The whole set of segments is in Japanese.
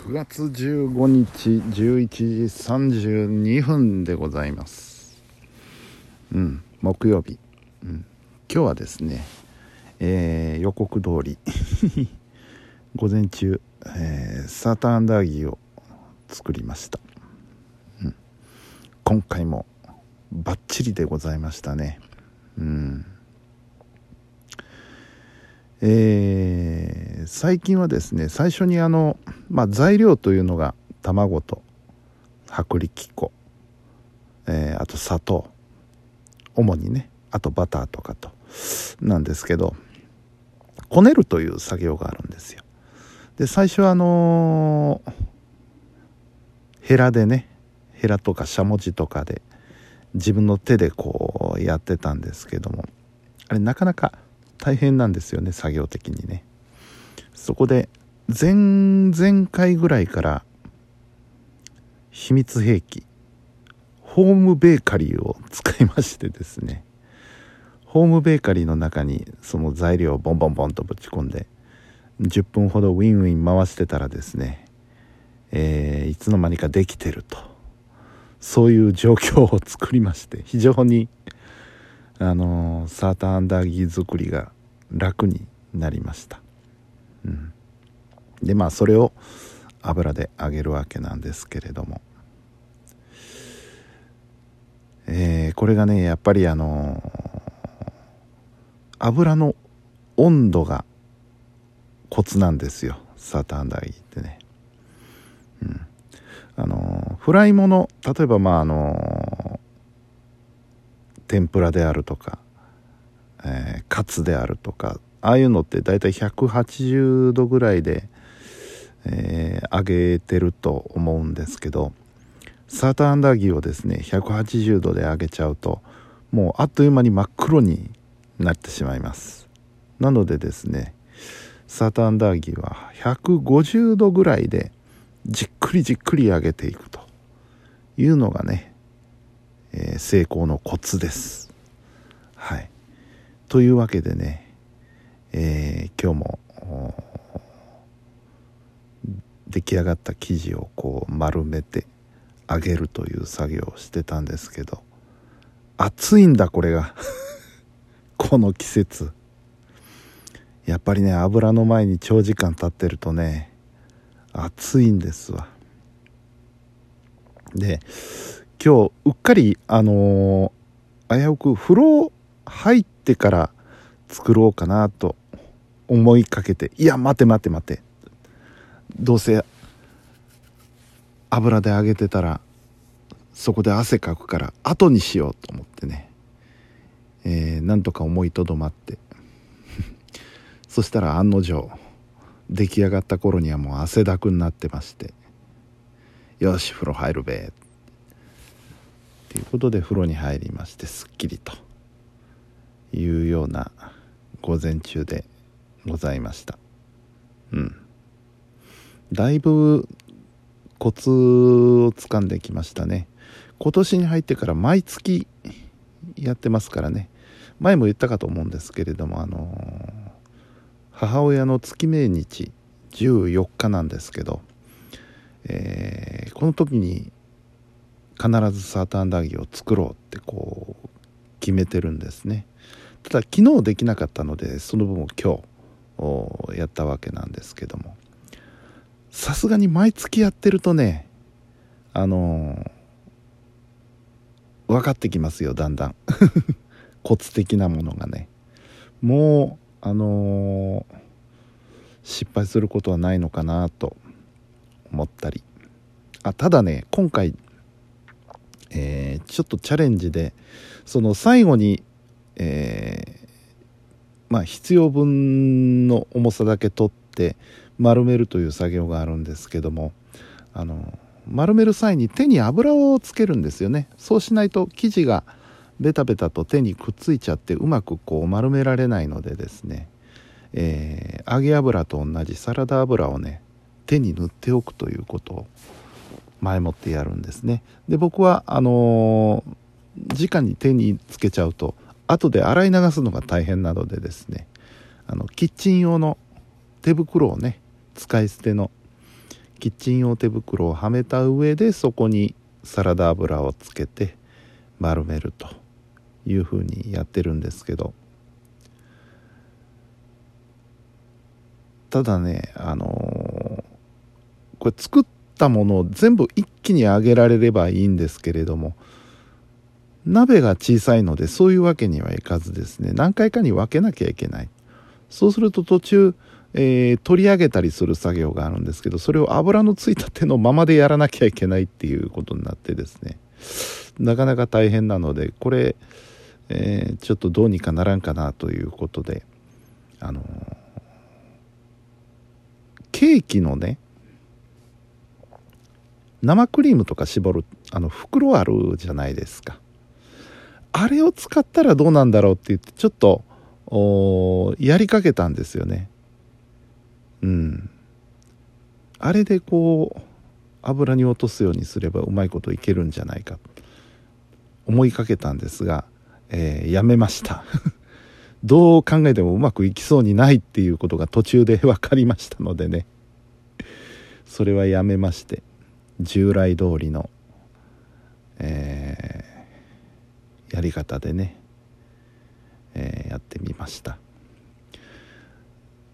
9月15日11時32分でございます。うん木曜日、うん、今日はですね、えー、予告通り。午前中、えー、サーターアンダーギーを作りました、うん、今回もバッチリでございましたね。うんえー、最近はですね最初にあの、まあ、材料というのが卵と薄力粉、えー、あと砂糖主にねあとバターとかとなんですけどこねるという作業があるんですよ。で最初はあのー、ヘラでねヘラとかしゃもじとかで自分の手でこうやってたんですけどもあれなかなか大変なんですよね作業的にね。そこで前々回ぐらいから秘密兵器ホームベーカリーを使いましてですね。ホームベーカリーの中にその材料をボンボンボンとぶち込んで10分ほどウィンウィン回してたらですね、えー、いつの間にかできてると。そういう状況を作りまして非常にあのサーターアンダーギー作りが楽になりました、うん、でまあそれを油で揚げるわけなんですけれども。えー、これがねやっぱりあの油の温度がコツなんですよ。サーターアンダーギーってね。うん。あのフライもの例えばまああの天ぷらであるとか、えー、カツであるとかああいうのって大体180度ぐらいで、えー、揚げてると思うんですけどサーターアンダーギーをですね180度で揚げちゃうともうあっという間に真っ黒になってしまいますなのでですねサーターアンダーギーは150度ぐらいでじっくりじっくり揚げていくというのがねえー、成功のコツです。はい。というわけでね、えー、今日も出来上がった生地をこう丸めて揚げるという作業をしてたんですけど暑いんだこれが。この季節。やっぱりね油の前に長時間経ってるとね暑いんですわ。で今日うっかりあのー、危うく風呂入ってから作ろうかなと思いかけていや待て待て待て。どうせ油で揚げてたらそこで汗かくから後にしようと思ってね、えー、なんとか思いとどまって。そしたら案の定出来上がった頃にはもう汗だくになってまして。よし風呂入るべ。ということで風呂に入りましてすっきりと。いうような午前中でございました。うん。だいぶコツをつかんできましたね。今年に入ってから毎月やってますからね。前も言ったかと思うんですけれどもあの母親の月命日14日なんですけど、えー、この時に必ずサーターアンダーギーを作ろうってこう決めてるんですね。ただ昨日できなかったのでその分を今日やったわけなんですけども。さすがに毎月やってるとねあのー、分かってきますよだんだん。コツ的なものがね。もうあのー、失敗することはないのかなと思ったり。あただね今回えー、ちょっとチャレンジでその最後に、え、まあ必要分の重さだけ取って丸めるという作業があるんですけどもあの丸める際に手に油をつけるんですよね。そうしないと生地がベタベタと手にくっついちゃってうまくこう丸められないのでですね、えー、揚げ油と同じサラダ油をね手に塗っておくということを前もってやるんですね。で僕はあのー、直に手につけちゃうと後で洗い流すのが大変なのでですねあのキッチン用の手袋をね使い捨てのキッチン用手袋をはめた上でそこにサラダ油をつけて丸めるというふうにやってるんですけど。ただねあのー、これ作ったものを全部一気に揚げられればいいんですけれども鍋が小さいのでそういうわけにはいかずですね。何回かに分けなきゃいけない。そうすると途中、えー、取り上げたりする作業があるんですけどそれを油のついた手のままでやらなきゃいけないっていうことになってですね。なかなか大変なのでこれ、えー、ちょっとどうにかならんかなということであのー、ケーキのね生クリームとか絞るあの袋あるじゃないですか。あれを使ったらどうなんだろうって言ってちょっとやりかけたんですよね。うん。あれでこう油に落とすようにすればうまいこといけるんじゃないか。思いかけたんですが、えー、やめました。どう考えてもうまくいきそうにないっていうことが途中で分かりましたのでね。それはやめまして従来通りの、えー、やり方でね、えー、やってみました。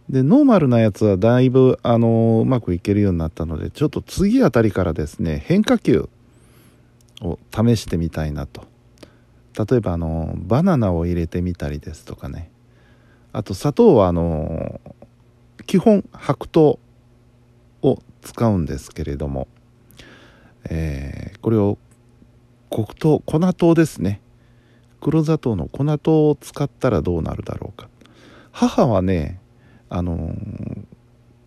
でノーマルなやつはだいぶ、あのうまくいけるようになったのでちょっと次あたりからですね変化球を試してみたいなと。例えばあのバナナを入れてみたりですとかね。あと砂糖はあの基本白糖を使うんですけれども、えー、これを黒糖粉糖ですね。黒砂糖の粉糖を使ったらどうなるだろうか。母はねあの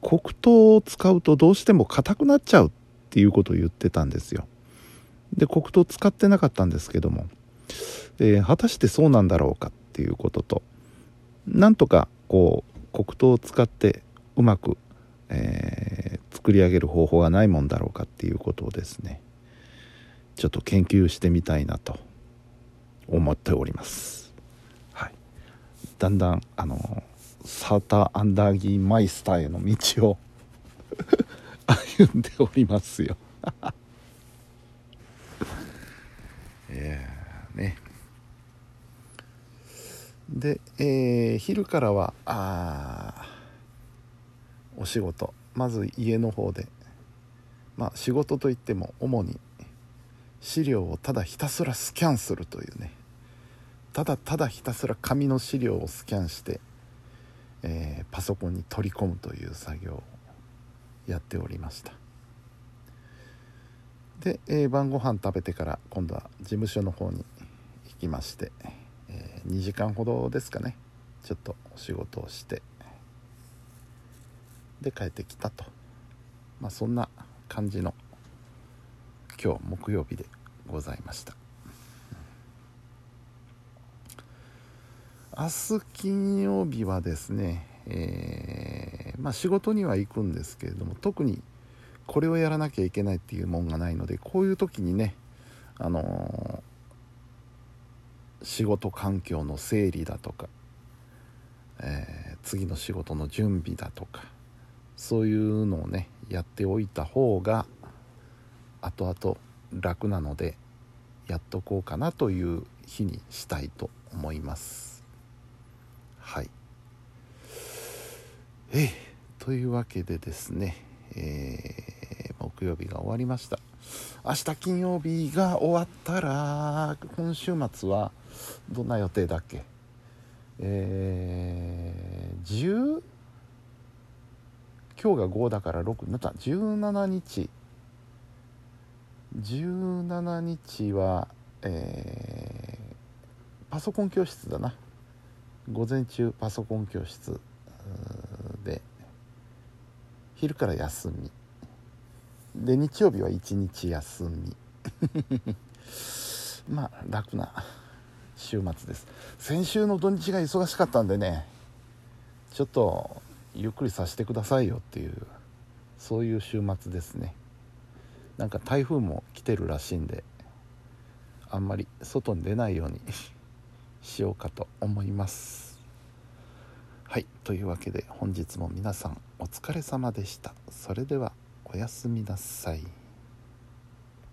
黒糖を使うとどうしても硬くなっちゃうっていうことを言ってたんですよ。で黒糖使ってなかったんですけどもで果たしてそうなんだろうかっていうこととなんとかこう黒糖を使ってうまく、えー、作り上げる方法がないもんだろうかっていうことをですねちょっと研究してみたいなと。思っております。はい、だんだんあのサーターアンダーギーマイスターへの道を 歩んでおりますよ。えー、ね。で、えー、昼からはあお仕事。まず家の方で。まあ仕事といっても主に資料をただひたすらスキャンするというね。ただただひたすら紙の資料をスキャンして、えー、パソコンに取り込むという作業をやっておりました。で、えー、晩ご飯食べてから今度は事務所の方に行きまして、えー、2時間ほどですかね。ちょっとお仕事をしてで帰ってきたと。まあそんな感じの今日木曜日でございました。明日金曜日はですね、えー、まあ仕事には行くんですけれども特にこれをやらなきゃいけないっていうもんがないのでこういう時にねあのー、仕事環境の整理だとか、えー、次の仕事の準備だとかそういうのをねやっておいた方が後々楽なのでやっとこうかなという日にしたいと思います。はい。えというわけでですね、えー木曜日が終わりました。明日金曜日が終わったら今週末はどんな予定だっけ？えー、10今日が5だから6また17日。17日は、えー、パソコン教室だな。午前中パソコン教室で昼から休み。で日曜日は一日休み。まあ楽な週末です。先週の土日が忙しかったんでねちょっとゆっくりさせてくださいよっていうそういう週末ですね。なんか台風も来てるらしいんであんまり外に出ないようにしようかと思います。はいというわけで本日も皆さんお疲れ様でした。それではおやすみなさい。